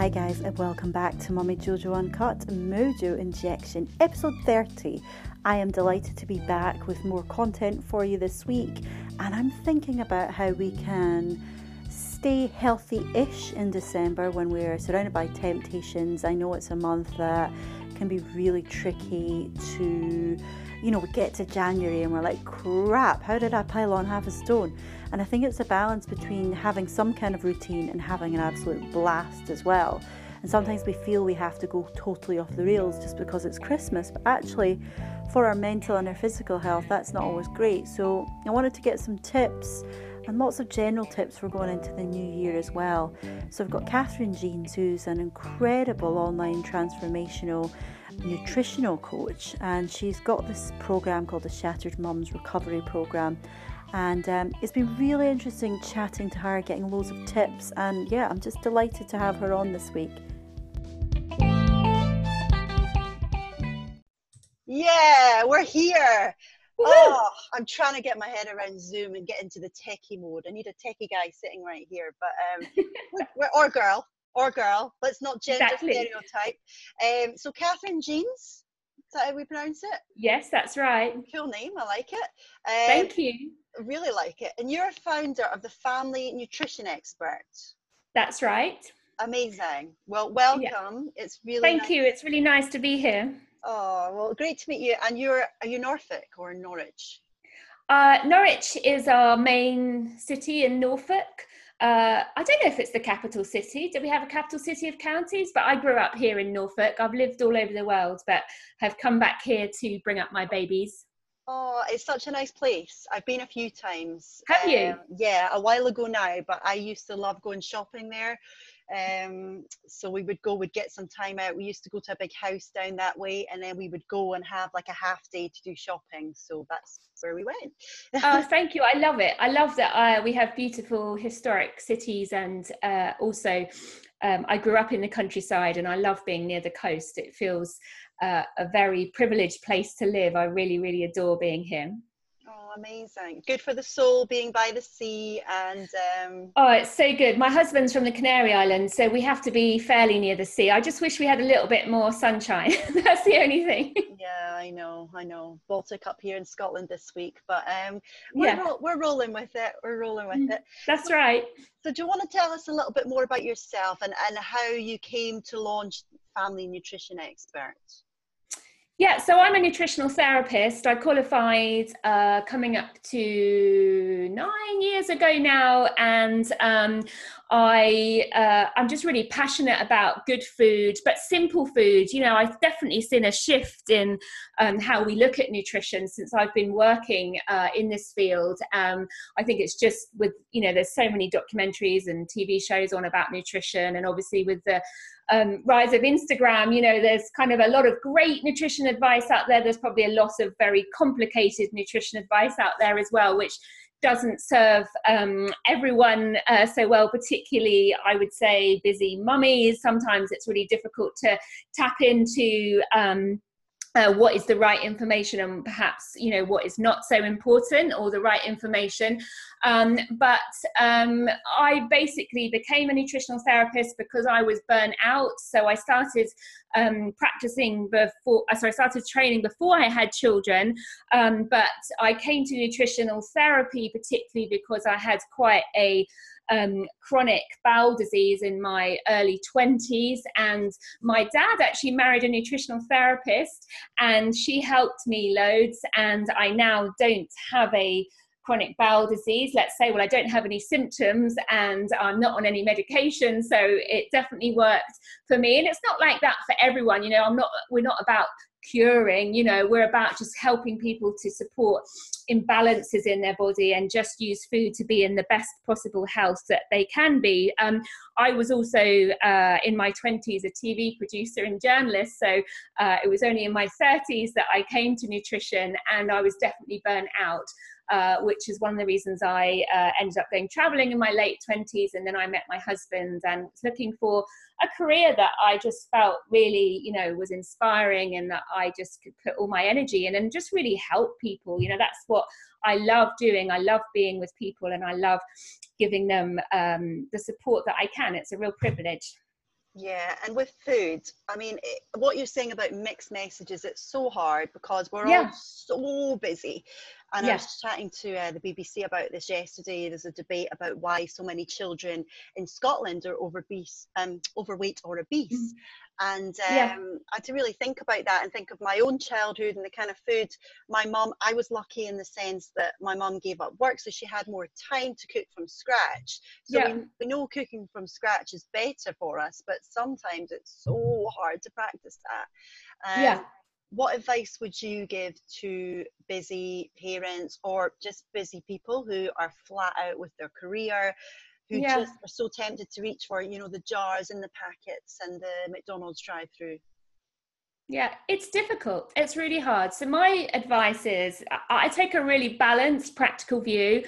Hi, guys, and welcome back to Mummy Jojo Uncut Mojo Injection, episode 30. I am delighted to be back with more content for you this week, and I'm thinking about how we can stay healthy ish in December when we're surrounded by temptations. I know it's a month that can be really tricky to, you know, we get to January and we're like, crap, how did I pile on half a stone? And I think it's a balance between having some kind of routine and having an absolute blast as well. And sometimes we feel we have to go totally off the rails just because it's Christmas, but actually, for our mental and our physical health, that's not always great. So, I wanted to get some tips and lots of general tips for going into the new year as well. So, I've got Catherine Jeans, who's an incredible online transformational nutritional coach, and she's got this program called the Shattered Mums Recovery Program and um, it's been really interesting chatting to her, getting loads of tips, and yeah, I'm just delighted to have her on this week. Yeah, we're here. Woo-hoo! Oh, I'm trying to get my head around Zoom and get into the techie mode. I need a techie guy sitting right here, but um, we're, we're, or girl, or girl. Let's not gender exactly. stereotype. Um, so Catherine Jeans, is that how we pronounce it? Yes, that's right. Cool name. I like it. Um, Thank you really like it. And you're a founder of the Family Nutrition Expert. That's right. Amazing. Well, welcome. Yeah. It's really Thank nice. you. It's really nice to be here. Oh, well, great to meet you. And you're are you Norfolk or Norwich? Uh, Norwich is our main city in Norfolk. Uh, I don't know if it's the capital city. Do we have a capital city of counties? But I grew up here in Norfolk. I've lived all over the world, but have come back here to bring up my babies. Oh, it's such a nice place. I've been a few times. Have um, you? Yeah, a while ago now, but I used to love going shopping there. Um, so we would go, we'd get some time out. We used to go to a big house down that way, and then we would go and have like a half day to do shopping. So that's where we went. oh, thank you. I love it. I love that uh, we have beautiful historic cities, and uh, also um, I grew up in the countryside, and I love being near the coast. It feels uh, a very privileged place to live. I really, really adore being here. Oh, amazing. Good for the soul being by the sea and. Um... Oh, it's so good. My husband's from the Canary Islands, so we have to be fairly near the sea. I just wish we had a little bit more sunshine. That's the only thing. Yeah, I know, I know. Baltic up here in Scotland this week, but um, we're, yeah. ro- we're rolling with it. We're rolling with mm, it. That's so, right. So, do you want to tell us a little bit more about yourself and, and how you came to launch Family Nutrition Expert? Yeah, so I'm a nutritional therapist. I qualified uh, coming up to nine years ago now, and um, I uh, I'm just really passionate about good food, but simple food. You know, I've definitely seen a shift in um, how we look at nutrition since I've been working uh, in this field. Um, I think it's just with you know, there's so many documentaries and TV shows on about nutrition, and obviously with the um, rise of Instagram, you know, there's kind of a lot of great nutrition advice out there. There's probably a lot of very complicated nutrition advice out there as well, which doesn't serve um, everyone uh, so well, particularly, I would say, busy mummies. Sometimes it's really difficult to tap into. Um, uh, what is the right information and perhaps you know what is not so important or the right information um, but um, i basically became a nutritional therapist because i was burnt out so i started um, practicing before uh, so i started training before i had children um, but i came to nutritional therapy particularly because i had quite a um, chronic bowel disease in my early 20s. And my dad actually married a nutritional therapist, and she helped me loads. And I now don't have a chronic bowel disease. Let's say well i don't have any symptoms and i'm not on any medication so it definitely worked for me. And it's not like that for everyone you know i'm not we're not about curing you know we're about just helping people to support imbalances in their body and just use food to be in the best possible health that they can be. Um, i was also uh, in my 20s a tv producer and journalist so uh, it was only in my 30s that i came to nutrition and i was definitely burnt out uh, which is one of the reasons I uh, ended up going traveling in my late 20s. And then I met my husband and was looking for a career that I just felt really, you know, was inspiring and that I just could put all my energy in and just really help people. You know, that's what I love doing. I love being with people and I love giving them um, the support that I can. It's a real privilege. Yeah, and with food, I mean, it, what you're saying about mixed messages, it's so hard because we're Yeah. all so busy. And I was chatting to uh, the BBC about this yesterday. There's a debate about why so many children in Scotland are um, overweight or obese. And um, Yeah. I had to really think about that and think of my own childhood and the kind of food my mum. I was lucky in the sense that my mum gave up work, so she had more time to cook from scratch. So Yeah. we, we know cooking from scratch is better for us, but sometimes it's so hard to practice that. Um, Yeah. What advice would you give to busy parents or just busy people who are flat out with their career, who Yeah. just are so tempted to reach for, you know, the jars and the packets and the McDonald's drive-through? Yeah, it's difficult. It's really hard. So my advice is I take a really balanced, practical view.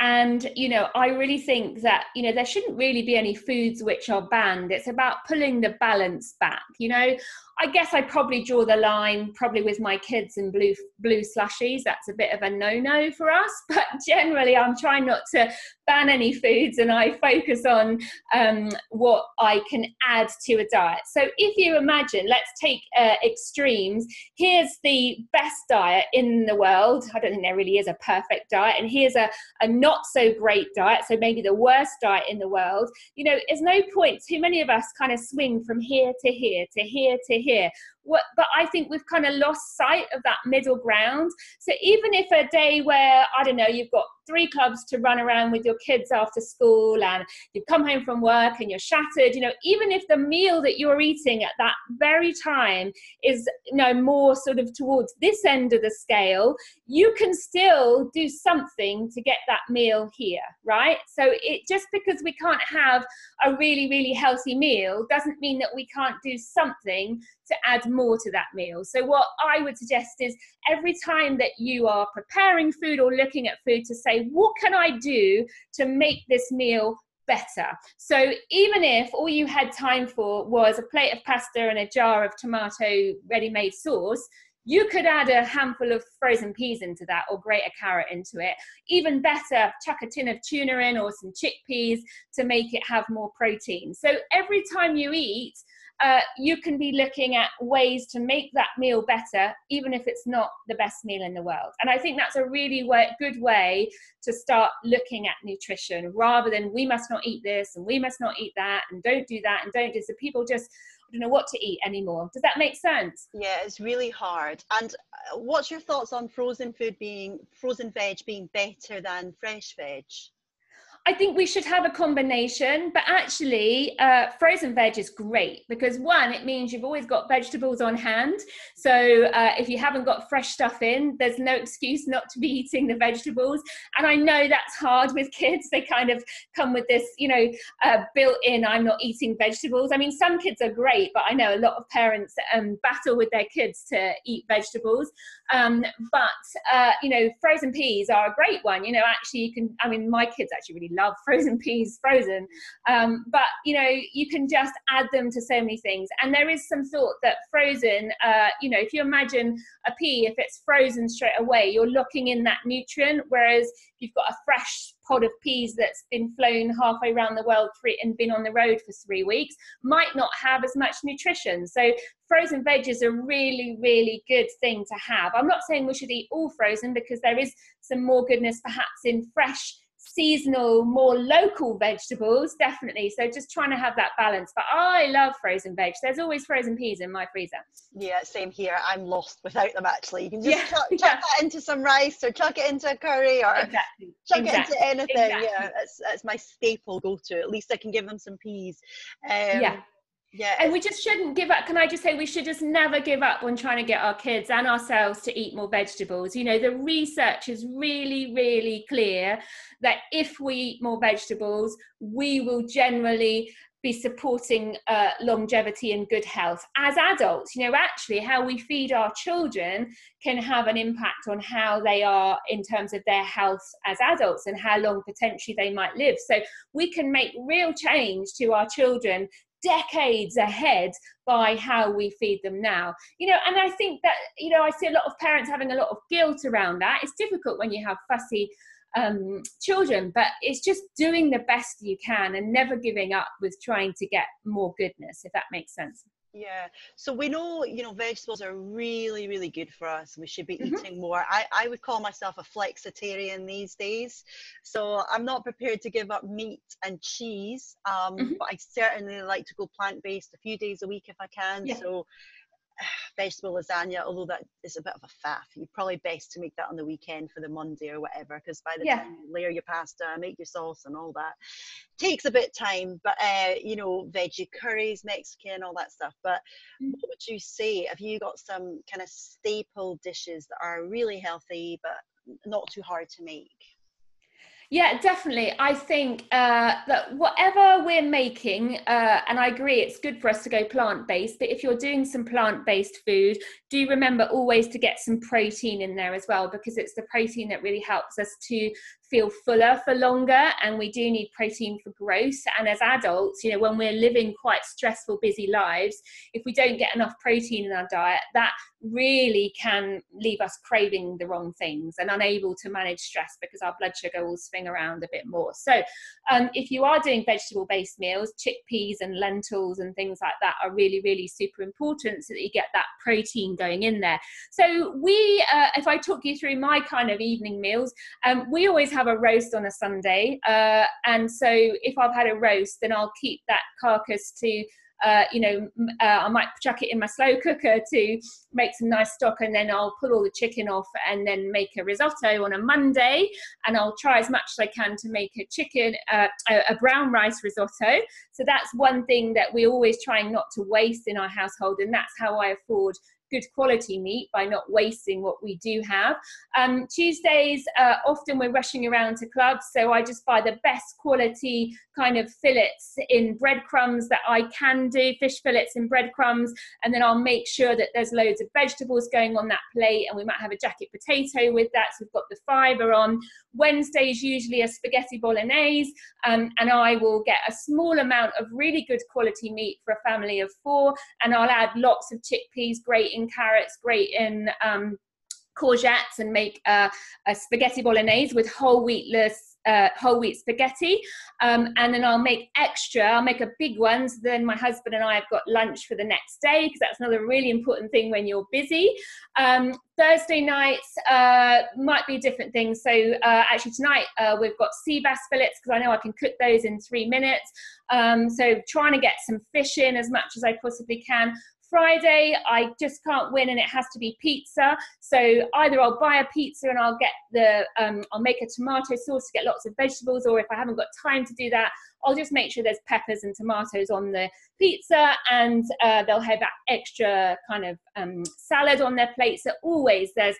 And, you know, I really think that, you know, there shouldn't really be any foods which are banned. It's about pulling the balance back. You know, I guess I probably draw the line probably with my kids and blue blue slushies. That's a bit of a no-no for us. But generally I'm trying not to ban any foods and I focus on um, what I can add to a diet. So if you imagine, let's take uh, extremes. Here's the best diet in the world. I don't think there really is a perfect diet, and here's a, a not so great diet. So maybe the worst diet in the world. You know, there's no point. Too many of us kind of swing from here to here to here to here. What, but I think we've kind of lost sight of that middle ground. So even if a day where I don't know, you've got three clubs to run around with your kids after school, and you've come home from work and you're shattered, you know, even if the meal that you're eating at that very time is you know more sort of towards this end of the scale, you can still do something to get that meal here, right? So it just because we can't have a really really healthy meal doesn't mean that we can't do something to add more to that meal. So, what I would suggest is every time that you are preparing food or looking at food, to say, what can I do to make this meal better? So, even if all you had time for was a plate of pasta and a jar of tomato ready made sauce, you could add a handful of frozen peas into that or grate a carrot into it. Even better, chuck a tin of tuna in or some chickpeas to make it have more protein. So every time you eat, uh, you can be looking at ways to make that meal better, even if it's not the best meal in the world. And I think that's a really way, good way to start looking at nutrition rather than we must not eat this and we must not eat that and don't do that and don't do so. People just don't know what to eat anymore. Does that make sense? Yeah, it's really hard. And uh, what's your thoughts on frozen food being frozen veg being better than fresh veg? I think we should have a combination, but actually, uh, frozen veg is great because one, it means you've always got vegetables on hand. So uh, if you haven't got fresh stuff in, there's no excuse not to be eating the vegetables. And I know that's hard with kids; they kind of come with this, you know, uh, built-in "I'm not eating vegetables." I mean, some kids are great, but I know a lot of parents um, battle with their kids to eat vegetables. Um, but uh, you know, frozen peas are a great one. You know, actually, you can. I mean, my kids actually really love frozen peas frozen um, but you know you can just add them to so many things and there is some thought that frozen uh, you know if you imagine a pea if it's frozen straight away you're locking in that nutrient whereas if you've got a fresh pod of peas that's been flown halfway around the world it and been on the road for three weeks might not have as much nutrition. So frozen veg is a really really good thing to have. I'm not saying we should eat all frozen because there is some more goodness perhaps in fresh seasonal, more local vegetables, definitely. So just trying to have that balance. But I love frozen veg. There's always frozen peas in my freezer. Yeah, same here. I'm lost without them actually. You can just Yeah, chuck, yeah. that into some rice or chuck it into a curry or Exactly. chuck exactly. it into anything. exactly. Yeah, that's that's my staple go to. At least I can give them some peas. Um, Yeah. Yeah. And we just shouldn't give up. Can I just say we should just never give up on trying to get our kids and ourselves to eat more vegetables? You know, the research is really, really clear that if we eat more vegetables, we will generally be supporting uh, longevity and good health as adults. You know, actually, how we feed our children can have an impact on how they are in terms of their health as adults and how long potentially they might live. So we can make real change to our children decades ahead by how we feed them now you know and i think that you know i see a lot of parents having a lot of guilt around that it's difficult when you have fussy um, children. But it's just doing the best you can and never giving up with trying to get more goodness, if that makes sense. Yeah. So we know, you know, vegetables are really, really good for us. We should be mm-hmm. eating more. I, I would call myself a flexitarian these days. So I'm not prepared to give up meat and cheese. Um, mm-hmm. but I certainly like to go plant based a few days a week if I can. Yeah. So vegetable lasagna, although that is a bit of a faff. You're probably best to make that on the weekend for the Monday or whatever, because by the yeah. time you layer your pasta, make your sauce and all that, takes a bit of time. But uh, you know, veggie curries, Mexican, all that stuff. But mm. what would you say? Have you got some kind of staple dishes that are really healthy but not too hard to make? Yeah, definitely. I think uh, that whatever we're making, uh, and I agree, it's good for us to go plant based. But if you're doing some plant based food, do remember always to get some protein in there as well, because it's the protein that really helps us to feel fuller for longer and we do need protein for growth. And as adults you know when we're living quite stressful busy lives if we don't get enough protein in our diet that really can leave us craving the wrong things and unable to manage stress because our blood sugar will swing around a bit more. So um, if you are doing vegetable based meals chickpeas and lentils and things like that are really really super important so that you get that protein going in there. So we uh, if i talk you through my kind of evening meals um, we always have a roast on a Sunday. Uh, and so if I've had a roast, then I'll keep that carcass to, uh, you know, uh, I might chuck it in my slow cooker to make some nice stock and then I'll pull all the chicken off and then make a risotto on a Monday. And I'll try as much as I can to make a chicken, uh, a brown rice risotto. So that's one thing that we're always trying not to waste in our household. And that's how I afford good quality meat by not wasting what we do have. Um, Tuesdays, uh, often we're rushing around to clubs, so I just buy the best quality kind of fillets in breadcrumbs that I can do, fish fillets in breadcrumbs, and then I'll make sure that there's loads of vegetables going on that plate, and we might have a jacket potato with that, so we've got the fibre on. Wednesdays usually a spaghetti bolognese, um, and I will get a small amount of really good quality meat for a family of four, and I'll add lots of chickpeas, grate carrots, grate in um, courgettes, and make a spaghetti bolognese with whole wheatless uh, whole wheat spaghetti. Um, and then I'll make extra, I'll make a big one. So then my husband and I have got lunch for the next day because that's another really important thing when you're busy. Um, Thursday nights uh, might be different things. So uh, actually tonight uh, we've got sea bass fillets because I know I can cook those in three minutes. Um, so trying to get some fish in as much as I possibly can. Friday, I just can't win and it has to be pizza. So either I'll buy a pizza and I'll get the, um, I'll make a tomato sauce to get lots of vegetables, or if I haven't got time to do that, I'll just make sure there's peppers and tomatoes on the pizza and uh, they'll have that extra kind of um, salad on their plate. So always there's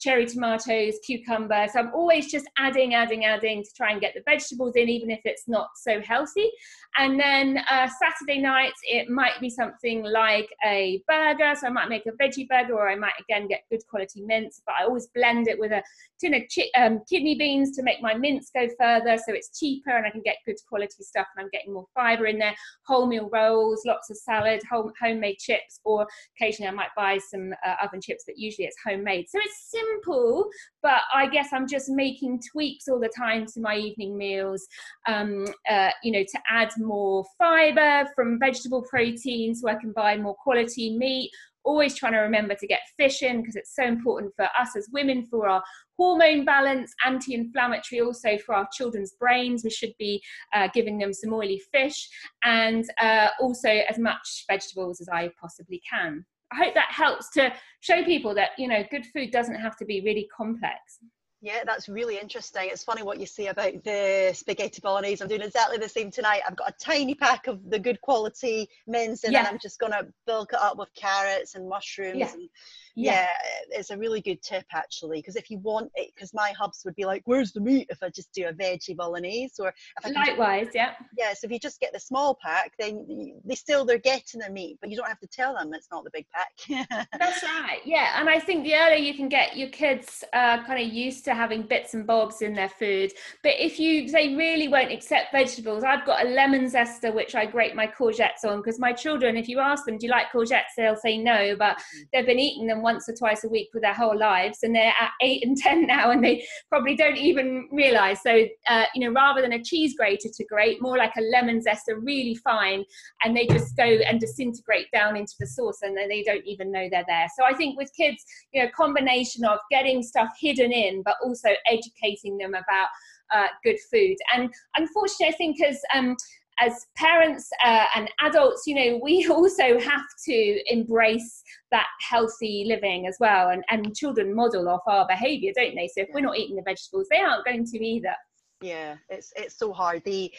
cherry tomatoes, cucumber. So I'm always just adding, adding, adding to try and get the vegetables in, even if it's not so healthy. And then uh, Saturday nights, it might be something like a burger. So I might make a veggie burger, or I might again get good quality mince, but I always blend it with a tin of chi- um, kidney beans to make my mince go further. So it's cheaper and I can get good quality stuff and I'm getting more fiber in there. Wholemeal rolls, lots of salad, home, homemade chips, or occasionally I might buy some uh, oven chips, but usually it's homemade. So it's simple, but I guess I'm just making tweaks all the time to my evening meals, um, uh, you know, to add more fiber from vegetable protein so I can buy more quality meat. Always trying to remember to get fish in because it's so important for us as women for our hormone balance, anti inflammatory, also for our children's brains. We should be uh, giving them some oily fish and uh, also as much vegetables as I possibly can. I hope that helps to show people that, you know, good food doesn't have to be really complex. Yeah, that's really interesting. It's funny what you say about the spaghetti bolognese. I'm doing exactly the same tonight. I've got a tiny pack of the good quality mince, and yeah. I'm just going to bulk it up with carrots and mushrooms yeah. and yeah. yeah, it's a really good tip actually. Because if you want it, because my hubs would be like, "Where's the meat?" If I just do a veggie bolognese, or if I likewise, yeah, yeah. So if you just get the small pack, then they still they're getting the meat, but you don't have to tell them it's not the big pack. That's right. Yeah, and I think the earlier you can get your kids uh, kind of used to having bits and bobs in their food, but if you they really won't accept vegetables, I've got a lemon zester which I grate my courgettes on because my children, if you ask them, "Do you like courgettes?" they'll say no, but mm. they've been eating them once or twice a week for their whole lives, and they're at eight and ten now, and they probably don't even realize. So, uh, you know, rather than a cheese grater to grate, more like a lemon zester, really fine, and they just go and disintegrate down into the sauce, and they don't even know they're there. So, I think with kids, you know, combination of getting stuff hidden in, but also educating them about uh, good food. And unfortunately, I think as um, as parents uh, and adults, you know, we also have to embrace that healthy living as well. And, and children model off our behavior, don't they? So if we're not eating the vegetables, they aren't going to either. Yeah, it's it's so hard. The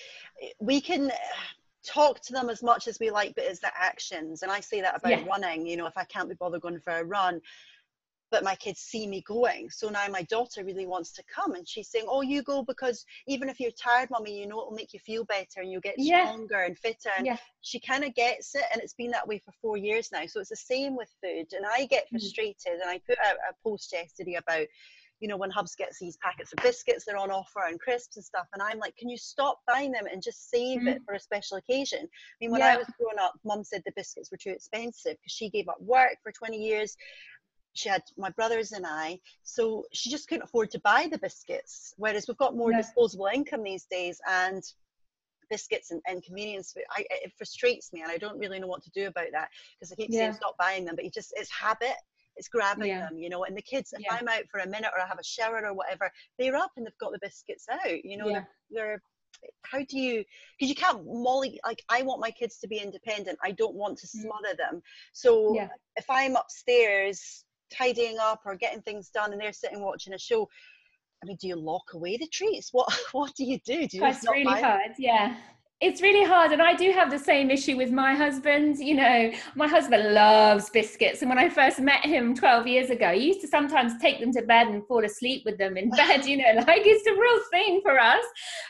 we can talk to them as much as we like, but it's the actions. And I say that about yeah. running. You know, if I can't be bothered going for a run, but my kids see me going. So now my daughter really wants to come and she's saying, Oh, you go because even if you're tired, mommy, you know it'll make you feel better and you'll get yeah. stronger and fitter. And yeah. she kind of gets it and it's been that way for four years now. So it's the same with food. And I get mm-hmm. frustrated mm-hmm. and I put out a post yesterday about you know, when Hubs gets these packets of biscuits, they're on offer and crisps and stuff. And I'm like, can you stop buying them and just save mm. it for a special occasion? I mean, when yeah. I was growing up, mum said the biscuits were too expensive because she gave up work for 20 years she had my brothers and I, so she just couldn't afford to buy the biscuits. Whereas we've got more disposable income these days, and biscuits and, and convenience I, it frustrates me, and I don't really know what to do about that because I keep yeah. saying stop buying them, but it just it's habit. It's grabbing yeah. them, you know. And the kids, if I'm out for a minute or I have a shower or whatever, they're up and they've got the biscuits out. You know, they're, they're how do you because you can't molly like i want my kids to be independent i don't want to mm. smother them so yeah. if i'm upstairs tidying up or getting things done and they're sitting watching a show. I mean do you lock away the treats? What what do you do? Do you it's really hard yeah it's really hard and i do have the same issue with my husband you know. My husband loves biscuits and when i first met him 12 years ago he used to sometimes take them to bed and fall asleep with them in bed you know like it's a real thing for us.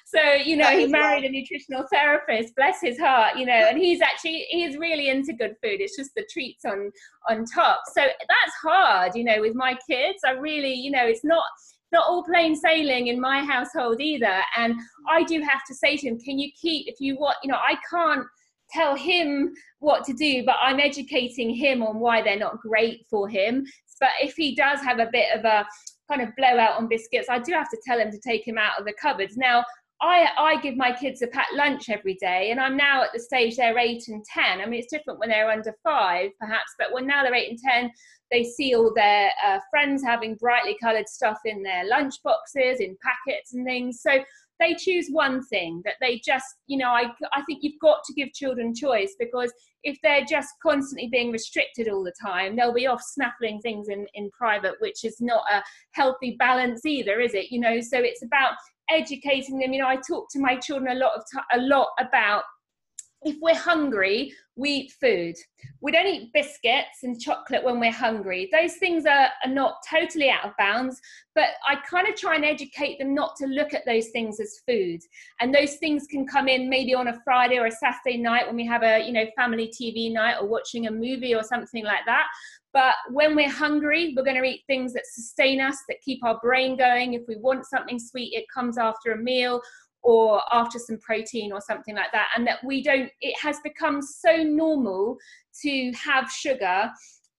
So you know he married a nutritional therapist bless his heart you know and he's actually he's really into good food it's just the treats on on top. So that's hard you know with my kids i really you know it's not not all plain sailing in my household either. And I do have to say to him, can you keep, if you want, you know, I can't tell him what to do, but I'm educating him on why they're not great for him. But if he does have a bit of a kind of blowout on biscuits, I do have to tell him to take him out of the cupboards. Now, I, I give my kids a packed lunch every day, and I'm now at the stage they're eight and 10. I mean, it's different when they're under five, perhaps, but when now they're eight and 10, they see all their uh, friends having brightly coloured stuff in their lunch boxes, in packets and things. So they choose one thing that they just, you know, I, I think you've got to give children choice because if they're just constantly being restricted all the time, they'll be off snaffling things in, in private, which is not a healthy balance either, is it? You know, so it's about educating them. You know, I talk to my children a lot of t- a lot about if we're hungry, we eat food. We don't eat biscuits and chocolate when we're hungry. Those things are, are not totally out of bounds, but I kind of try and educate them not to look at those things as food. And those things can come in maybe on a Friday or a Saturday night when we have a, you know, family TV night or watching a movie or something like that. But when we're hungry, we're going to eat things that sustain us, that keep our brain going. If we want something sweet, it comes after a meal or after some protein or something like that. And that we don't, it has become so normal to have sugar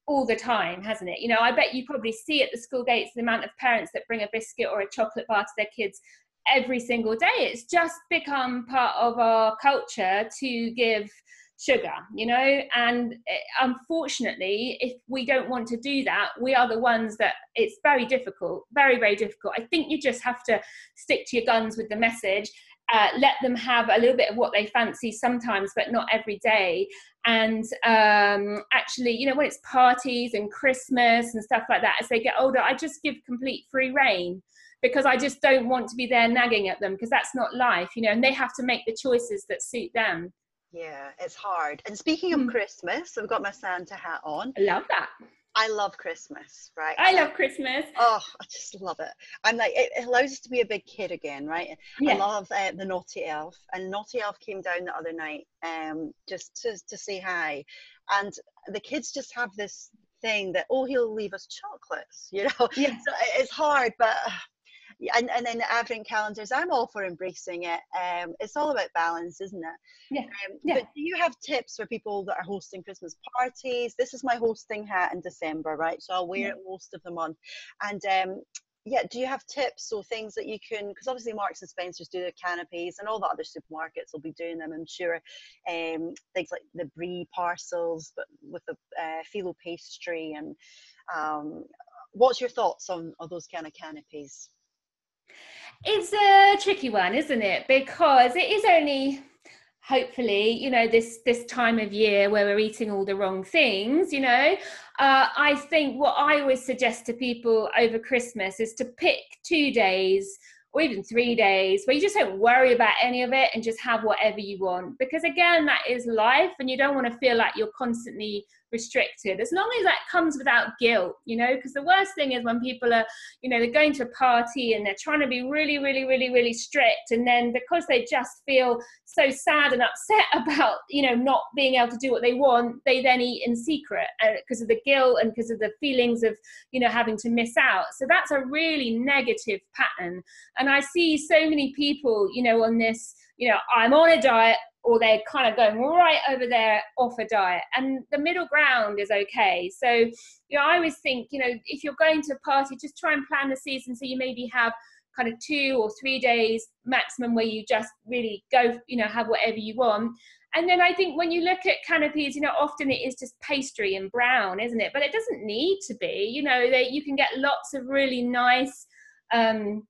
all the time, hasn't it? You know, I bet you probably see at the school gates the amount of parents that bring a biscuit or a chocolate bar to their kids every single day. It's just become part of our culture to give sugar, you know. And eh, unfortunately, if we don't want to do that, we are the ones that it's very difficult, very, very difficult. I think you just have to stick to your guns with the message. Uh, let them have a little bit of what they fancy sometimes, but not every day. And um, actually, you know, when it's parties and Christmas and stuff like that, as they get older, I just give complete free rein because I just don't want to be there nagging at them because that's not life, you know, and they have to make the choices that suit them. Yeah, it's hard. And speaking of mm. Christmas, I've got my Santa hat on. I love that. I love Christmas, right? I love Christmas. Oh, I just love it. I'm like, it allows us to be a big kid again, right? Yeah. I love uh, the Naughty Elf, and Naughty Elf came down the other night, um, just to to say hi, and the kids just have this thing that oh, he'll leave us chocolates, you know. Yeah. So it's hard, but and, and then the advent calendars i'm all for embracing it um it's all about balance isn't it yeah. Um, yeah. but do you have tips for people that are hosting christmas parties this is my hosting hat in december right so i'll wear yeah. it most of the month and um yeah, do you have tips or things that you can? Because obviously Marks and Spencers do their canapés, and all the other supermarkets will be doing them. I'm sure um, things like the brie parcels, but with the uh, phyllo pastry. And um, what's your thoughts on, on those kind of canapés? It's a tricky one, isn't it? Because it is only hopefully you know this this time of year where we're eating all the wrong things you know uh, i think what i always suggest to people over christmas is to pick two days or even three days where you just don't worry about any of it and just have whatever you want because again that is life and you don't want to feel like you're constantly restricted. As long as that comes without guilt you know because the worst thing is when people are you know they're going to a party and they're trying to be really really really really strict and then because they just feel so sad and upset about you know not being able to do what they want they then eat in secret because uh, of the guilt and because of the feelings of you know having to miss out. So that's a really negative pattern. And i see so many people you know on this you know i'm on a diet or they're kind of going right over there off a diet and the middle ground is okay. So you know i always think you know if you're going to a party just try and plan the season so you maybe have kind of two or three days maximum where you just really go you know have whatever you want. And then i think when you look at canapés you know often it is just pastry and brown isn't it? But it doesn't need to be. You know that you can get lots of really nice um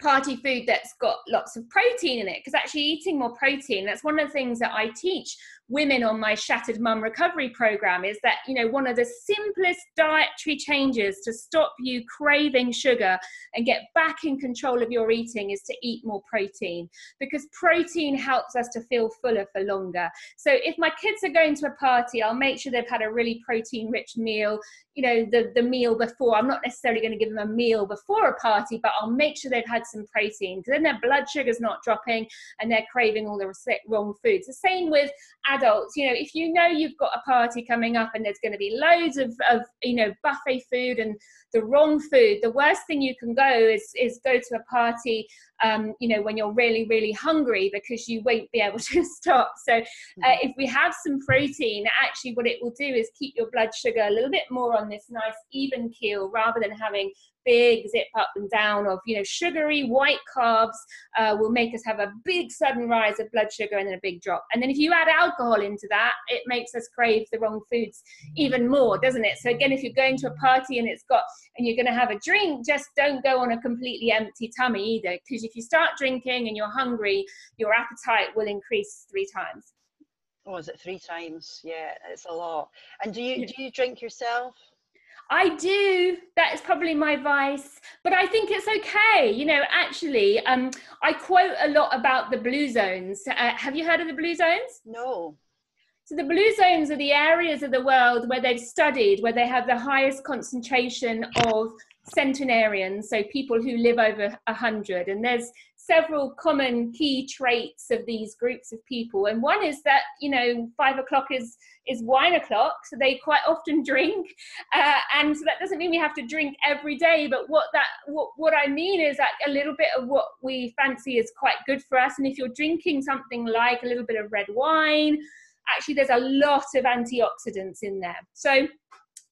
party food that's got lots of protein in it because actually eating more protein that's one of the things that i teach women on my shattered mum recovery program is that you know one of the simplest dietary changes to stop you craving sugar and get back in control of your eating is to eat more protein because protein helps us to feel fuller for longer. So if my kids are going to a party i'll make sure they've had a really protein rich meal you know the the meal before. I'm not necessarily going to give them a meal before a party but i'll make sure they've had some protein because then their blood sugar's not dropping and they're craving all the wrong foods. The same with adults, you know, if you know you've got a party coming up and there's going to be loads of, of you know, buffet food and the wrong food, the worst thing you can go is, is go to a party, um, you know, when you're really, really hungry because you won't be able to stop. So uh, mm-hmm. if we have some protein, actually what it will do is keep your blood sugar a little bit more on this nice even keel rather than having big zip up and down of you know sugary white carbs uh, will make us have a big sudden rise of blood sugar and then a big drop. And then if you add alcohol into that it makes us crave the wrong foods even more doesn't it? So again if you're going to a party and it's got and you're going to have a drink just don't go on a completely empty tummy either because if you start drinking and you're hungry your appetite will increase three times. Oh is it three times? Yeah it's a lot. And do you do you drink yourself I do. That is probably my vice, but I think it's okay. You know, actually, um, I quote a lot about the blue zones. Uh, have you heard of the blue zones? No. So the blue zones are the areas of the world where they've studied, where they have the highest concentration of centenarians, so people who live over a hundred. And there's several common key traits of these groups of people. And one is that you know five o'clock is is wine o'clock so they quite often drink. Uh, and so that doesn't mean we have to drink every day but what that what, what i mean is that a little bit of what we fancy is quite good for us. And if you're drinking something like a little bit of red wine actually there's a lot of antioxidants in there. So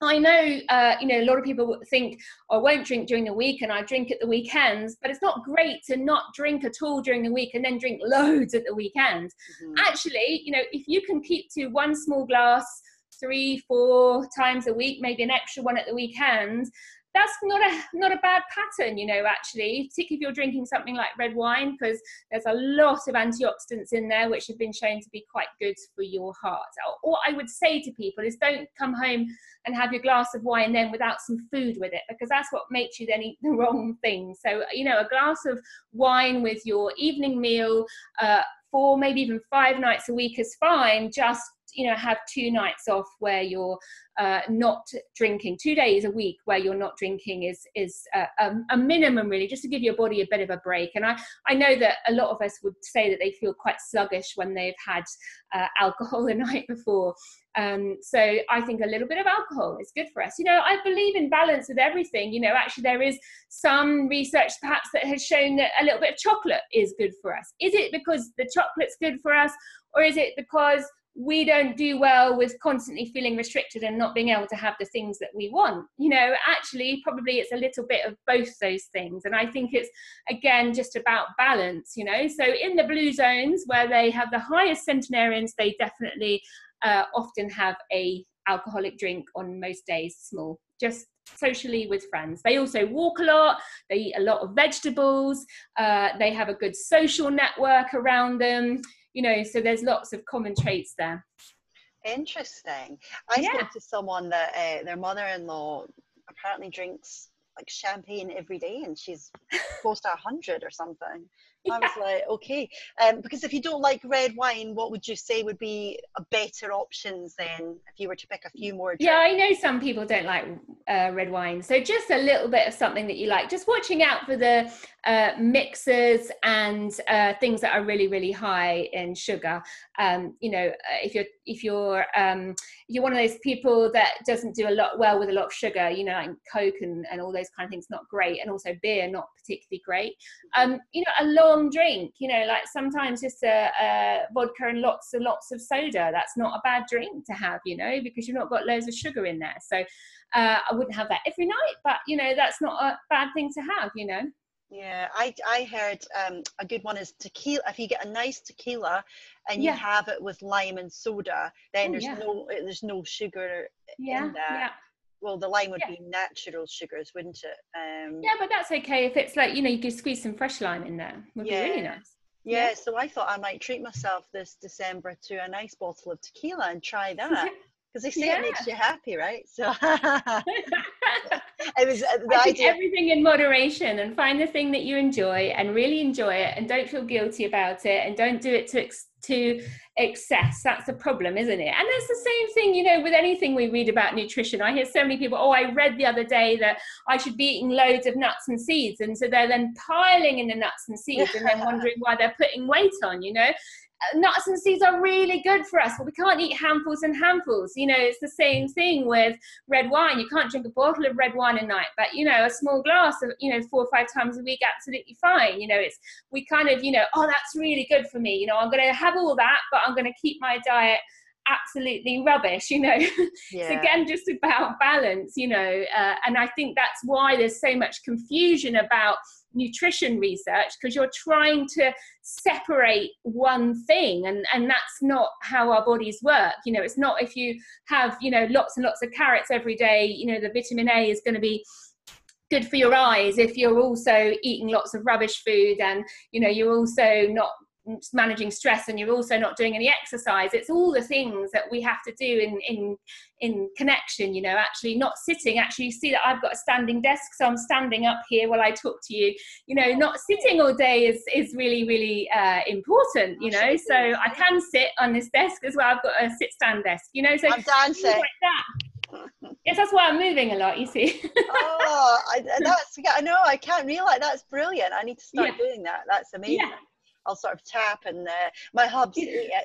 I know, uh, you know, a lot of people think I won't drink during the week and I drink at the weekends, but it's not great to not drink at all during the week and then drink loads at the weekend. Mm-hmm. Actually, you know, if you can keep to one small glass three, four times a week, maybe an extra one at the weekend, that's not a not a bad pattern you know actually particularly if you're drinking something like red wine because there's a lot of antioxidants in there which have been shown to be quite good for your heart. Or i would say to people is don't come home and have your glass of wine then without some food with it because that's what makes you then eat the wrong thing. So you know a glass of wine with your evening meal uh, four maybe even five nights a week is fine. Just you know have two nights off where you're uh, not drinking. Two days a week where you're not drinking is is a, a, minimum really just to give your body a bit of a break. And i i know that a lot of us would say that they feel quite sluggish when they've had uh, alcohol the night before um, so I think a little bit of alcohol is good for us. You know, I believe in balance with everything. You know, actually, there is some research perhaps that has shown that a little bit of chocolate is good for us. Is it because the chocolate's good for us, or is it because we don't do well with constantly feeling restricted and not being able to have the things that we want. You know, actually, probably it's a little bit of both those things. And I think it's, again, just about balance, you know. So in the blue zones where they have the highest centenarians, they definitely uh, often have a alcoholic drink on most days, small, just socially with friends. They also walk a lot, they eat a lot of vegetables, uh, they have a good social network around them, you know, so there's lots of common traits there. Interesting. I yeah. spoke to someone that uh, their mother in law apparently drinks like champagne every day and she's close to 100 or something. I was like, okay. Um, because if you don't like red wine, what would you say would be a better options then if you were to pick a few more? Drinks? Yeah, I know some people don't like uh, red wine. So just a little bit of something that you like. Just watching out for the uh, mixers and uh, things that are really, really high in sugar. Um, you know, uh, if you're if you're um, you're one of those people that doesn't do a lot well with a lot of sugar, you know, like Coke and, and all those kind of things, not great, and also beer, not particularly great. Um, you know, a long drink, you know, like sometimes just a, a, vodka and lots and lots of soda. That's not a bad drink to have, you know, because you've not got loads of sugar in there. So uh, I wouldn't have that every night, but you know, that's not a bad thing to have, you know. Yeah, I I heard um, a good one is tequila. If you get a nice tequila and you yeah. have it with lime and soda, then oh, there's yeah. no there's no sugar yeah, in that. Yeah well the lime would be natural sugars wouldn't it um yeah but that's okay if it's like you know you could squeeze some fresh lime in there would yeah. be really nice yeah, so I thought I might treat myself this December to a nice bottle of tequila and try that because they say it makes you happy, right? So it was uh, the I idea. everything in moderation and find the thing that you enjoy and really enjoy it and don't feel guilty about it and don't do it to to excess. That's the problem isn't it? And that's the same thing you know with anything we read about nutrition. I hear so many people oh i read the other day that i should be eating loads of nuts and seeds. And so they're then piling in the nuts and seeds and then wondering why they're putting weight on you know nuts and seeds are really good for us, but we can't eat handfuls and handfuls. You know, it's the same thing with red wine. You can't drink a bottle of red wine a night, but you know, a small glass of, you know, four or five times a week, absolutely fine. You know, it's, we kind of, you know, oh, that's really good for me. You know, I'm going to have all that, but I'm going to keep my diet absolutely rubbish you know yeah. it's again just about balance you know uh, and i think that's why there's so much confusion about nutrition research because you're trying to separate one thing and and that's not how our bodies work you know it's not if you have you know lots and lots of carrots every day you know the vitamin a is going to be good for your eyes if you're also eating lots of rubbish food and you know you're also not managing stress and you're also not doing any exercise it's all the things that we have to do in in in connection you know actually not sitting actually you see that i've got a standing desk so i'm standing up here while i talk to you you know not sitting all day is is really really uh, important you know so i can sit on this desk as well i've got a sit stand desk you know so i'm dancing like that yes, that's why I'm moving a lot. You see. oh, I, that's yeah I know. I can't realize that's brilliant. I need to start yeah. doing that. That's amazing. Yeah. I'll sort of tap and uh, my hubs,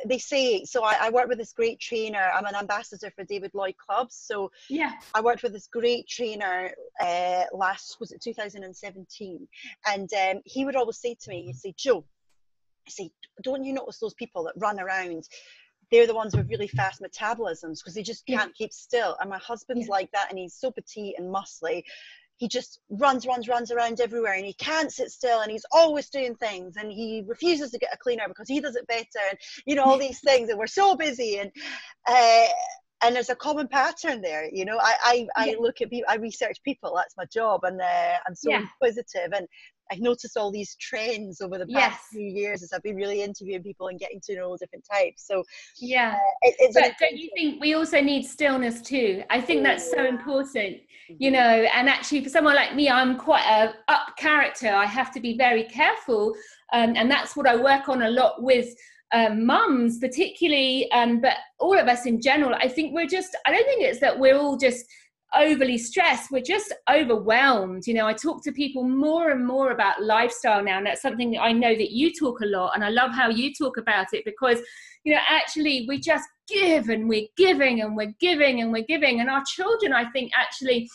they say so I, I, work with this great trainer I'm an ambassador for David Lloyd Clubs so yeah I worked with this great trainer uh, last was it 2017 and um, he would always say to me he'd say Joe I say don't you notice those people that run around they're the ones with really fast metabolisms because they just can't yeah. keep still. And my husband's yeah. like that, and he's so petite and muscly he just runs, runs, runs around everywhere and he can't sit still and he's always doing things and he refuses to get a cleaner because he does it better and you know all these things and we're so busy and uh, and there's a common pattern there you know. I i, I look at people i research people that's my job and uh, i'm so yeah. inquisitive and I've noticed all these trends over the past yes. few years as I've been really interviewing people and getting to know different types. So yeah, uh, it, but don't you think we also need stillness too? I think that's so important, you mm-hmm. know. And actually, for someone like me, I'm quite a up character. I have to be very careful, um, and that's what I work on a lot with um, mums particularly um, but all of us in general i think we're just i don't think it's that we're all just overly stressed we're just overwhelmed you know i talk to people more and more about lifestyle now and that's something that i know that you talk a lot and i love how you talk about it because you know actually we just give and we're giving and we're giving and we're giving and our children i think actually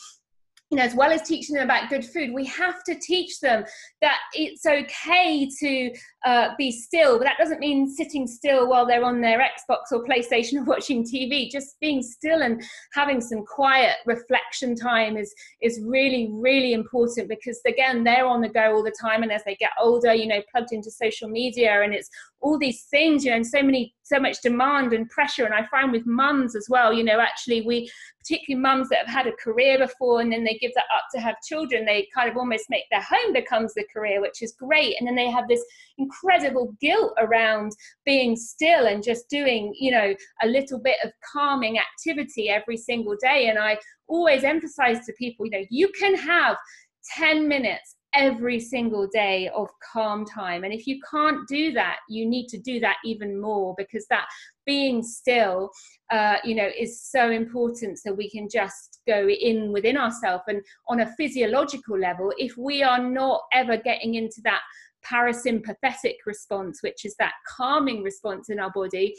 you know, as well as teaching them about good food, we have to teach them that it's okay to uh, be still. But that doesn't mean sitting still while they're on their Xbox or PlayStation or watching TV. Just being still and having some quiet reflection time is is really really important because again they're on the go all the time, and as they get older, you know, plugged into social media, and it's all these things, you know, and so many, so much demand and pressure. And I find with mums as well, you know, actually we, particularly mums that have had a career before and then they give that up to have children, they kind of almost make their home becomes the career, which is great. And then they have this incredible guilt around being still and just doing, you know, a little bit of calming activity every single day. And I always emphasize to people, you know, you can have 10 minutes every single day of calm time. And if you can't do that, you need to do that even more because that being still, uh, you know, is so important so we can just go in within ourselves. And on a physiological level, if we are not ever getting into that parasympathetic response, which is that calming response in our body,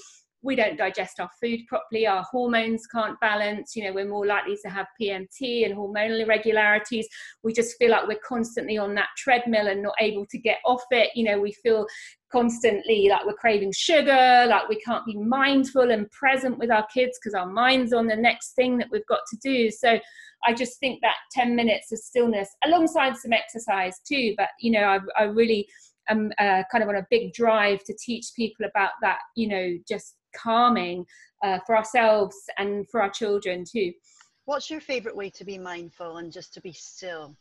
we don't digest our food properly, our hormones can't balance, you know, we're more likely to have PMT and hormonal irregularities. We just feel like we're constantly on that treadmill and not able to get off it. You know, we feel constantly like we're craving sugar, like we can't be mindful and present with our kids because our mind's on the next thing that we've got to do. So I just think that 10 minutes of stillness alongside some exercise too, but you know, I, I really am uh, kind of on a big drive to teach people about that, you know, just calming uh, for ourselves and for our children too. What's your favorite way to be mindful and just to be still?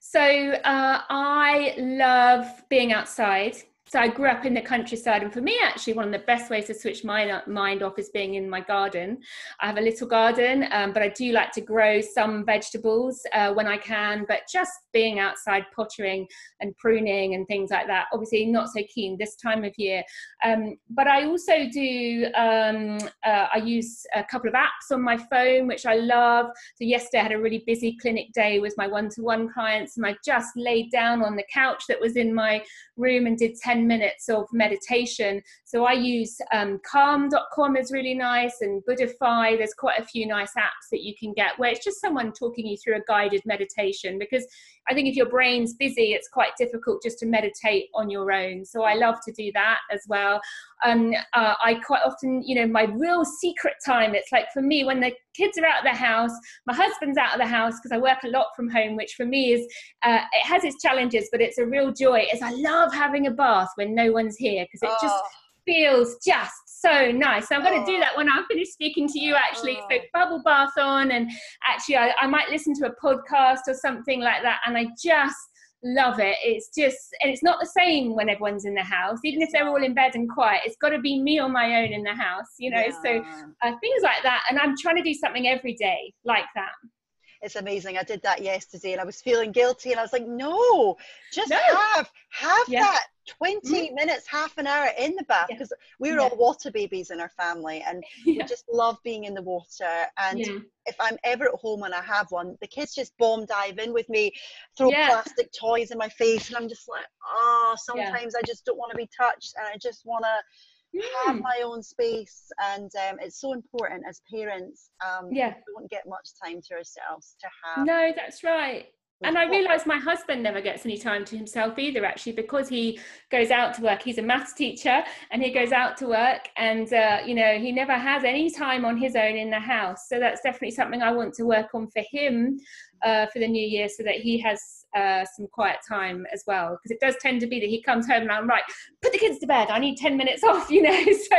So uh, I love being outside so I grew up in the countryside, and for me, actually, one of the best ways to switch my mind off is being in my garden. I have a little garden, um, but I do like to grow some vegetables uh, when I can. But just being outside, pottering and pruning and things like that, obviously not so keen this time of year. Um, but I also do. Um, uh, I use a couple of apps on my phone, which I love. So yesterday I had a really busy clinic day with my one-to-one clients, and I just laid down on the couch that was in my room and did 10 minutes of meditation. So I use um, calm.com is really nice and Buddhify. There's quite a few nice apps that you can get where it's just someone talking you through a guided meditation because I think if your brain's busy, it's quite difficult just to meditate on your own. So I love to do that as well. Um, uh, I quite often, you know, my real secret time, it's like for me when the kids are out of the house, my husband's out of the house because I work a lot from home, which for me is, uh, it has its challenges, but it's a real joy. Is I love having a bath when no one's here because it oh. just feels just so nice. So I'm going to do that when I finish speaking to you, actually. So bubble bath on, and actually, I, I might listen to a podcast or something like that, and I just love it. It's just, and it's not the same when everyone's in the house, even if they're all in bed and quiet. It's got to be me on my own in the house, you know. Yeah. So uh, things like that, and I'm trying to do something every day like that it's amazing. I did that yesterday and I was feeling guilty and I was like, no, just no. have have yeah. that 20 mm. minutes, half an hour in the bath because yeah. we were yeah. all water babies in our family and we just love being in the water. And if I'm ever at home and I have one, the kids just bomb dive in with me, throw plastic toys in my face, and I'm just like, oh, sometimes I just don't want to be touched and I just want to have my own space and um, it's so important as parents um, yeah we don't get much time to ourselves to have no that's right and I realise my husband never gets any time to himself either, actually, because he goes out to work. He's a maths teacher and he goes out to work, and uh, you know, he never has any time on his own in the house. So that's definitely something I want to work on for him uh, for the new year so that he has uh, some quiet time as well. Because it does tend to be that he comes home and I'm right, put the kids to bed. I need 10 minutes off, you know. So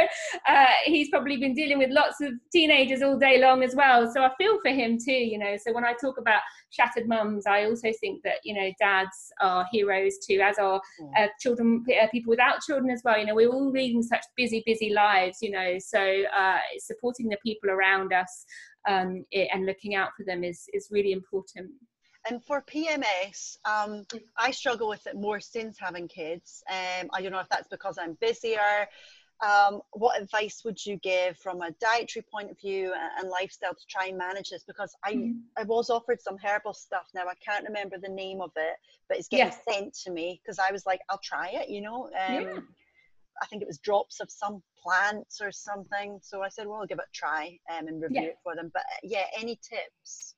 uh, he's probably been dealing with lots of teenagers all day long as well. So I feel for him too, you know. So when I talk about shattered mums, I also think that, you know, dads are heroes too, as are uh, children, uh, people without children as well. You know, we're all leading such busy, busy lives, you know. So uh, supporting the people around us um, it, and looking out for them is is really important. and for PMS, um, I struggle with it more since having kids. Um, I don't know if that's because I'm busier. Um, what advice would you give from a dietary point of view and, lifestyle to try and manage this? Because I, mm. I was offered some herbal stuff now. I can't remember the name of it, but it's getting yeah. sent to me because I was like, I'll try it, you know. Um, yeah. I think it was drops of some plants or something. So I said, well, I'll give it a try um, and review yeah. it for them. But yeah, any tips?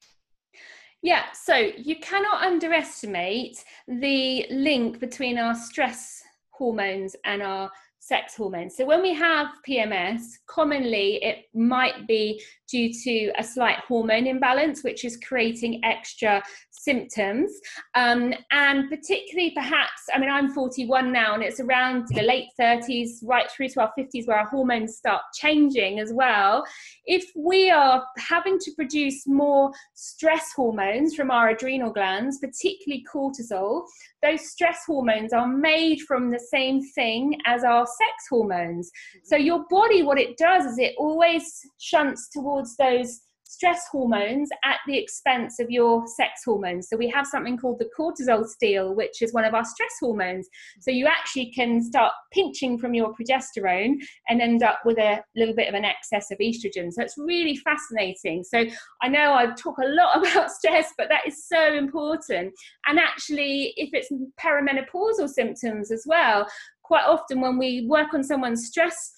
Yeah, so you cannot underestimate the link between our stress hormones and our sex hormones. So when we have PMS, commonly it might be due to a slight hormone imbalance, which is creating extra symptoms. Um, and particularly, perhaps, I mean, I'm 41 now, and it's around the late 30s, right through to our 50s, where our hormones start changing as well. If we are having to produce more stress hormones from our adrenal glands, particularly cortisol, those stress hormones are made from the same thing as our sex hormones. So, your body, what it does is it always shunts towards those stress hormones at the expense of your sex hormones. So we have something called the cortisol steal, which is one of our stress hormones. So you actually can start pinching from your progesterone and end up with a little bit of an excess of estrogen. So it's really fascinating. So I know I talk a lot about stress, but that is so important. And actually, if it's perimenopausal symptoms as well, quite often when we work on someone's stress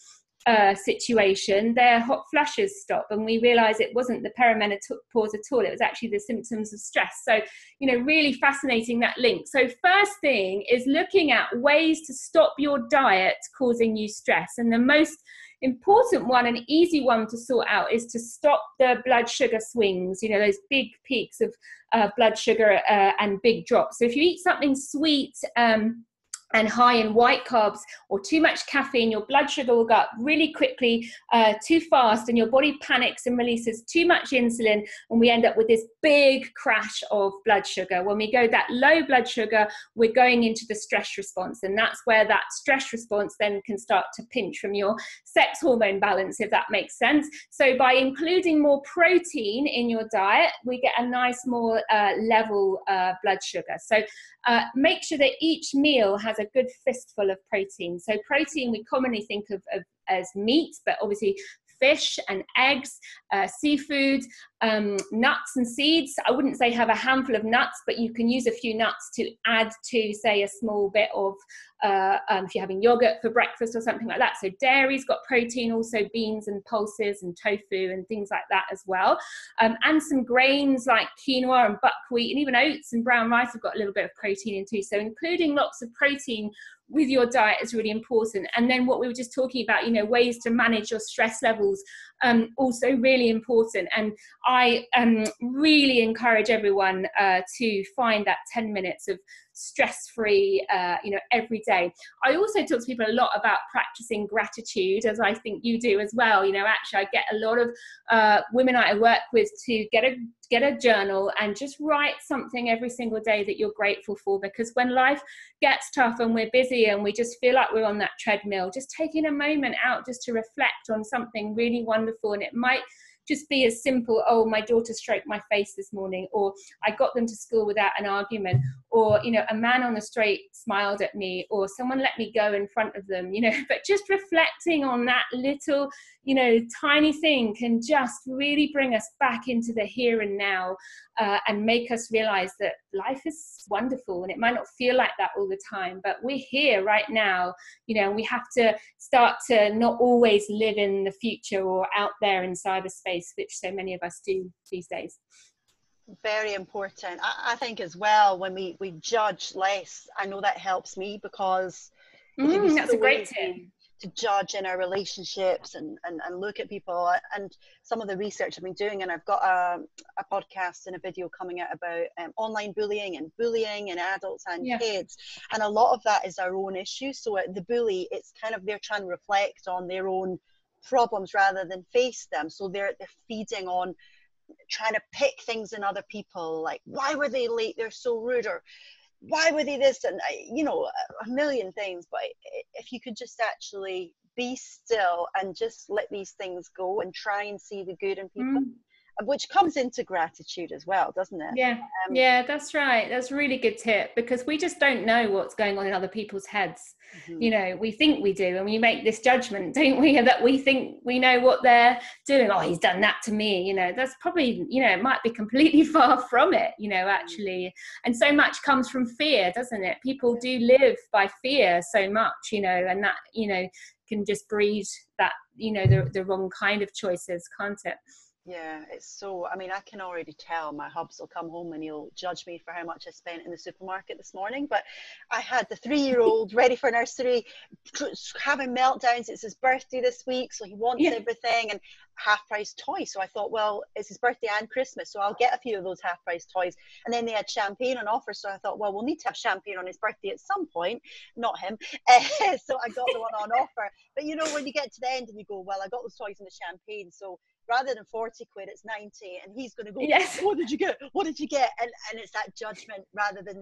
uh, situation, their hot flushes stop, and we realize it wasn't the perimenopause at all. It was actually the symptoms of stress. So, you know, really fascinating that link. So, first thing is looking at ways to stop your diet causing you stress, and the most important one and easy one to sort out is to stop the blood sugar swings you know those big peaks of uh, blood sugar uh, and big drops so if you eat something sweet um, and high in white carbs or too much caffeine, your blood sugar will go up really quickly, uh, too fast, and your body panics and releases too much insulin, and we end up with this big crash of blood sugar. When we go that low blood sugar, we're going into the stress response, and that's where that stress response then can start to pinch from your sex hormone balance, if that makes sense. So, by including more protein in your diet, we get a nice, more uh, level uh, blood sugar. So, uh, make sure that each meal has a good fistful of protein. So, protein we commonly think of, of as meat, but obviously fish and eggs, uh, seafood, um, nuts and seeds. I wouldn't say have a handful of nuts, but you can use a few nuts to add to, say, a small bit of, uh, um, if you're having yogurt for breakfast or something like that. So dairy's got protein, also beans and pulses and tofu and things like that as well. Um, and some grains like quinoa and buckwheat and even oats and brown rice have got a little bit of protein in too. So including lots of protein with your diet is really important. And then what we were just talking about, you know, ways to manage your stress levels, um, also really important. And I um, really encourage everyone uh, to find that 10 minutes of stress free, uh, you know, every day. I also talk to people a lot about practicing gratitude, as I think you do as well. You know, actually, I get a lot of uh, women I work with to get a get a journal and just write something every single day that you're grateful for because when life gets tough and we're busy and we just feel like we're on that treadmill just taking a moment out just to reflect on something really wonderful and it might just be as simple oh my daughter stroked my face this morning or i got them to school without an argument or you know a man on the street smiled at me or someone let me go in front of them you know but just reflecting on that little you know tiny thing can just really bring us back into the here and now uh, and make us realize that life is wonderful and it might not feel like that all the time but we're here right now you know we have to start to not always live in the future or out there in cyberspace which so many of us do these days. Very important. I, I, think as well when we we judge less i know that helps me because mm, that's a great tip. to judge in our relationships and, and, and look at people and some of the research I've been doing and I've got a, a podcast and a video coming out about um, online bullying and bullying in adults and yeah. kids and a lot of that is our own issue so the bully it's kind of they're trying to reflect on their own problems rather than face them. So they're they're feeding on trying to pick things in other people like why were they late? They're so rude or why were they this? And you know a million things but if you could just actually be still and just let these things go and try and see the good in people. Mm. Which comes into gratitude as well, doesn't it? Yeah, um, yeah, that's right. That's a really good tip because we just don't know what's going on in other people's heads. Mm-hmm. You know, we think we do, and we make this judgment, don't we? That we think we know what they're doing. Oh, he's done that to me. You know, that's probably you know it might be completely far from it. You know, mm-hmm. actually, and so much comes from fear, doesn't it? People do live by fear so much. You know, and that you know can just breed that you know the the wrong kind of choices, can't it? Yeah, it's so. I mean, I can already tell my hubs will come home and he'll judge me for how much I spent in the supermarket this morning. But I had the three year old ready for nursery, having meltdowns. It's his birthday this week, so he wants yeah. everything and half price toys. So I thought, well, it's his birthday and Christmas, so I'll get a few of those half price toys. And then they had champagne on offer, so I thought, well, we'll need to have champagne on his birthday at some point, not him. so I got the one on offer. But you know, when you get to the end and you go, well, I got those toys and the champagne, so rather than 40 quid it's 90 and he's going to go yes. what did you get? What did you get? And and it's that judgment rather than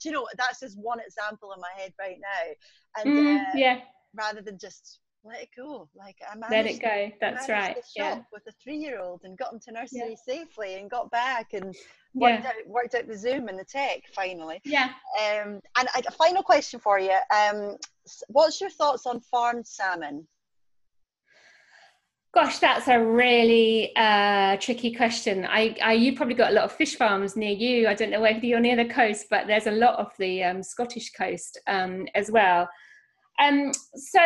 do you know that's just one example in my head right now. And mm, uh, yeah. rather than just let it go like i managed, let it go. that's right. yeah. with a three-year-old and got him to nursery yeah. safely and got back and worked, yeah. out, worked out the zoom and the tech finally. Yeah. Um and a final question for you. Um what's your thoughts on farmed salmon Gosh, that's a really uh, tricky question. I, I, you probably got a lot of fish farms near you. I don't know whether you're near the coast, but there's a lot of the um, Scottish coast um, as well. Um, so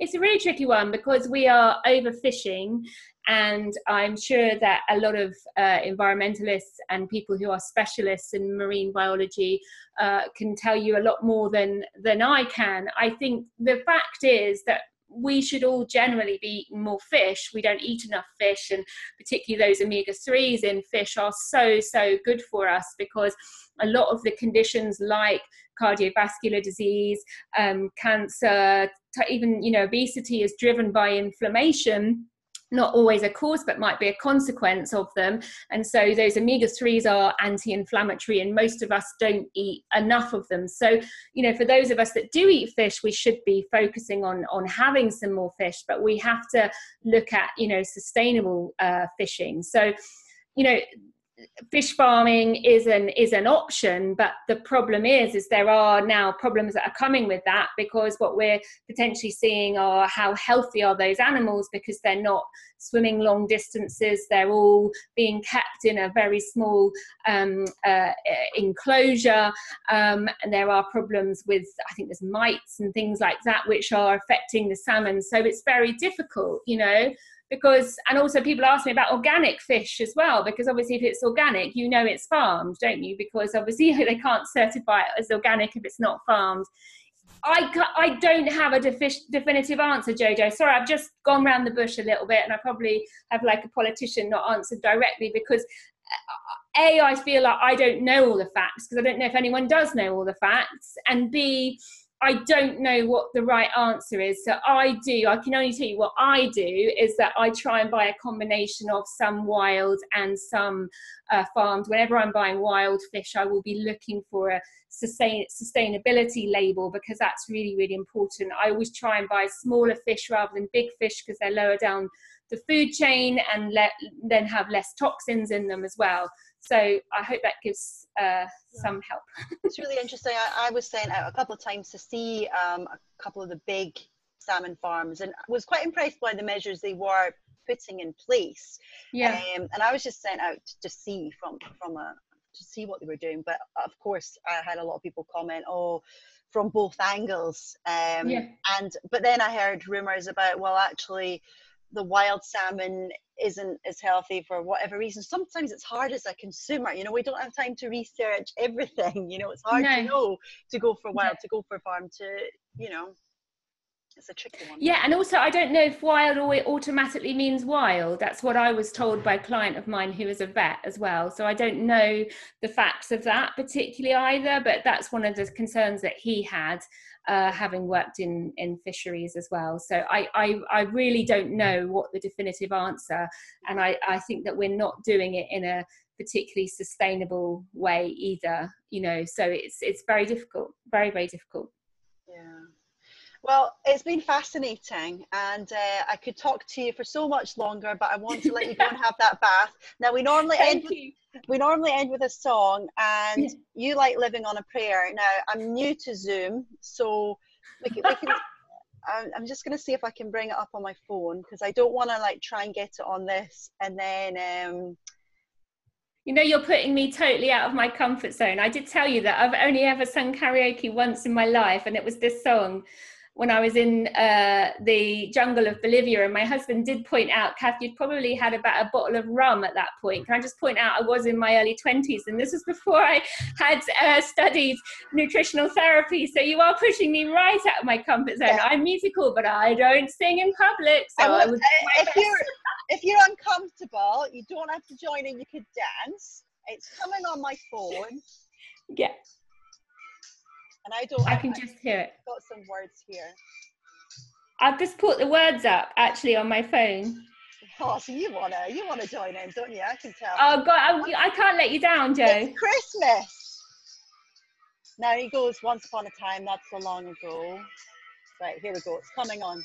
it's a really tricky one because we are overfishing, and I'm sure that a lot of uh, environmentalists and people who are specialists in marine biology uh, can tell you a lot more than than I can. I think the fact is that we should all generally be eating more fish. We don't eat enough fish, and particularly those omega 3s in fish are so, so good for us because a lot of the conditions like cardiovascular disease, um, cancer, even you know obesity is driven by inflammation not always a cause but might be a consequence of them. And so those omega-3s are anti-inflammatory and most of us don't eat enough of them. So you know for those of us that do eat fish we should be focusing on on having some more fish but we have to look at you know sustainable uh, fishing. So you know fish farming is an is an option but the problem is is there are now problems that are coming with that because what we're potentially seeing are how healthy are those animals because they're not swimming long distances. They're all being kept in a very small um, uh, enclosure. Um, and there are problems with i think there's mites and things like that which are affecting the salmon. So it's very difficult you know because and also people ask me about organic fish as well because obviously if it's organic you know it's farmed don't you because obviously they can't certify it as organic if it's not farmed I, I don't have a defi- definitive answer, Jojo. Sorry, I've just gone round the bush a little bit, and I probably have like a politician not answered directly because uh, a I feel like I don't know all the facts because I don't know if anyone does know all the facts, and b I don't know what the right answer is. So I do, I can only tell you what I do is that I try and buy a combination of some wild and some uh, farmed. Whenever I'm buying wild fish, I will be looking for a sustain, sustainability label because that's really, really important. I always try and buy smaller fish rather than big fish because they're lower down the food chain and let, then have less toxins in them as well. So I hope that gives uh, some help. it's really interesting. I, I, was sent out a couple of times to see um, a couple of the big salmon farms and was quite impressed by the measures they were putting in place. Yeah. Um, and I was just sent out to see from from a to see what they were doing. But of course, I had a lot of people comment, "Oh, from both angles." Um, yeah. And but then I heard rumors about, well, actually, the wild salmon isn't as healthy for whatever reason. Sometimes it's hard as a consumer. You know, we don't have time to research everything. You know, it's hard no. to know to go for wild, to go for farm, to you know. It's a tricky one. Yeah, and also I don't know if wild automatically means wild. That's what I was told by a client of mine who is a vet as well. So I don't know the facts of that particularly either, but that's one of the concerns that he had uh, having worked in in fisheries as well. So I, I, I really don't know what the definitive answer, and I I think that we're not doing it in a particularly sustainable way either. You know, so it's it's very difficult, very very difficult. Yeah. Well, it's been fascinating, and uh, I could talk to you for so much longer, but I want to let you go and have that bath. Now, we normally end with, we normally end with a song, and yeah. you like living on a prayer. Now, I'm new to Zoom, so we can. We can I'm just going to see if I can bring it up on my phone because I don't want to like try and get it on this and then um, you know, you're putting me totally out of my comfort zone. I did tell you that I've only ever sung karaoke once in my life, and it was this song when I was in uh, the jungle of Bolivia, and my husband did point out, Kath, you'd probably had about a bottle of rum at that point. Can I just point out I was in my early 20s, and this was before I had uh, studied nutritional therapy. So you are pushing me right out of my comfort zone. Yeah. I'm musical, but I don't sing in public. So I, would, I if, you're, if you're uncomfortable, you don't have to join in, you could dance. It's coming on my phone. Yeah. And I don't. I can I, just hear it. Got some words here. I've just put the words up actually on my phone. Oh, so you wanna you wanna join in, don't you? I can tell. Oh God, I, I can't let you down, Joe. It's Christmas. Now he goes. Once upon a time, not so long ago. Right here we go. It's coming on.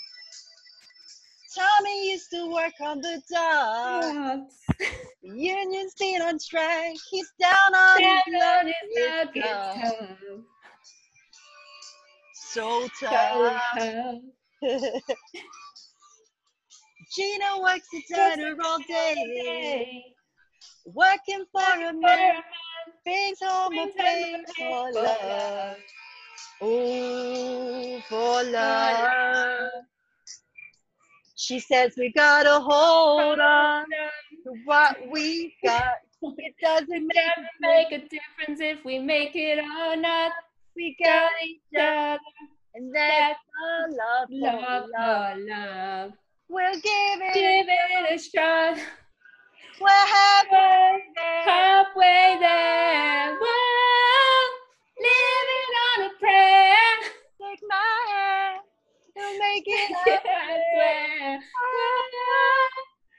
Tommy used to work on the docks. Union's been on strike. He's down on down his, on his luck so tough. Gina works at dinner all day, working for a man, brings home a pay for love. Oh, for love. She says we gotta hold on to what we got. It doesn't make, make a difference if we make it or not we got each other, and that's our love, love, love, love. We'll give it, give it a shot. We're halfway there. Halfway there. Whoa, living on a prayer. Take my hand, we'll make it happen.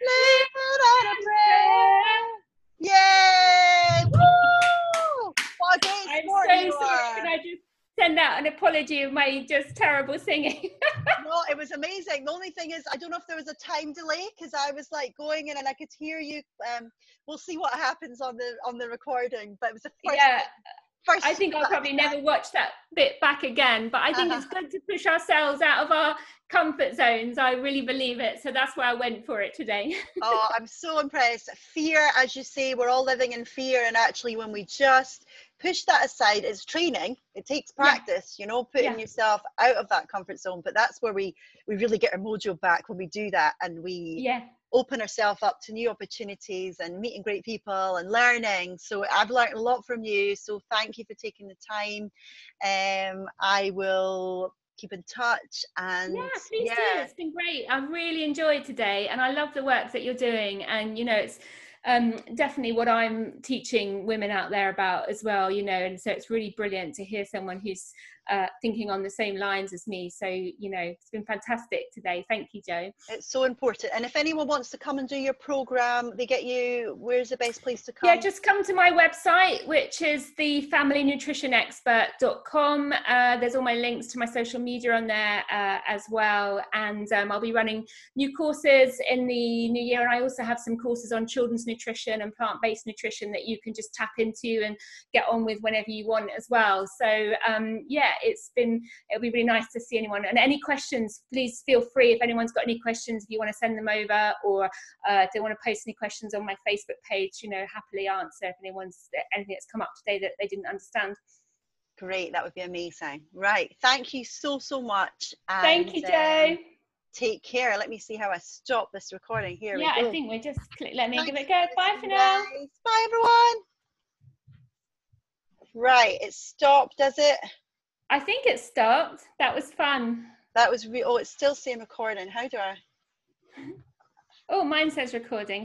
living on a prayer. Yay! Woo! What a great sport I'm so sorry. Can I just send out an apology of my just terrible singing. no, it was amazing. The only thing is, I don't know if there was a time delay because I was like going in and I could hear you. Um, we'll see what happens on the on the recording, but it was the first. Yeah. First I think I'll probably never watch that bit back again, but I think uh-huh. it's good to push ourselves out of our comfort zones. I really believe it. So that's why I went for it today. oh, I'm so impressed. Fear, as you say, we're all living in fear. And actually, when we just push that aside it's training it takes practice yeah. you know putting yeah. yourself out of that comfort zone but that's where we we really get our mojo back when we do that and we yeah open ourselves up to new opportunities and meeting great people and learning so i've learned a lot from you so thank you for taking the time um i will keep in touch and yeah please yeah. do it's been great i've really enjoyed today and i love the work that you're doing and you know it's um, definitely what I'm teaching women out there about as well, you know, and so it's really brilliant to hear someone who's uh, thinking on the same lines as me. So, you know, it's been fantastic today. Thank you, Joe. It's so important. And if anyone wants to come and do your program, they get you, where's the best place to come? Yeah, just come to my website, which is thefamilynutritionexpert.com. Uh, there's all my links to my social media on there uh, as well. And um, I'll be running new courses in the new year. And I also have some courses on children's nutrition and plant based nutrition that you can just tap into and get on with whenever you want as well. So, um, yeah, it's been it'll be really nice to see anyone. And any questions please feel free. If anyone's got any questions if you want to send them over or uh, they want to post any questions on my facebook page you know happily answer if anyone's anything that's come up today that they didn't understand. Great that would be amazing. Right thank you so so much and, thank you joe. um, take care. Let me see how i stop this recording. Here yeah i think we just click let me Thanks give it a go. Bye for now. bye everyone. Right it stopped does it I think it stopped. That was fun. That was re- oh, it's still saying recording. How do I? Oh, mine says recording.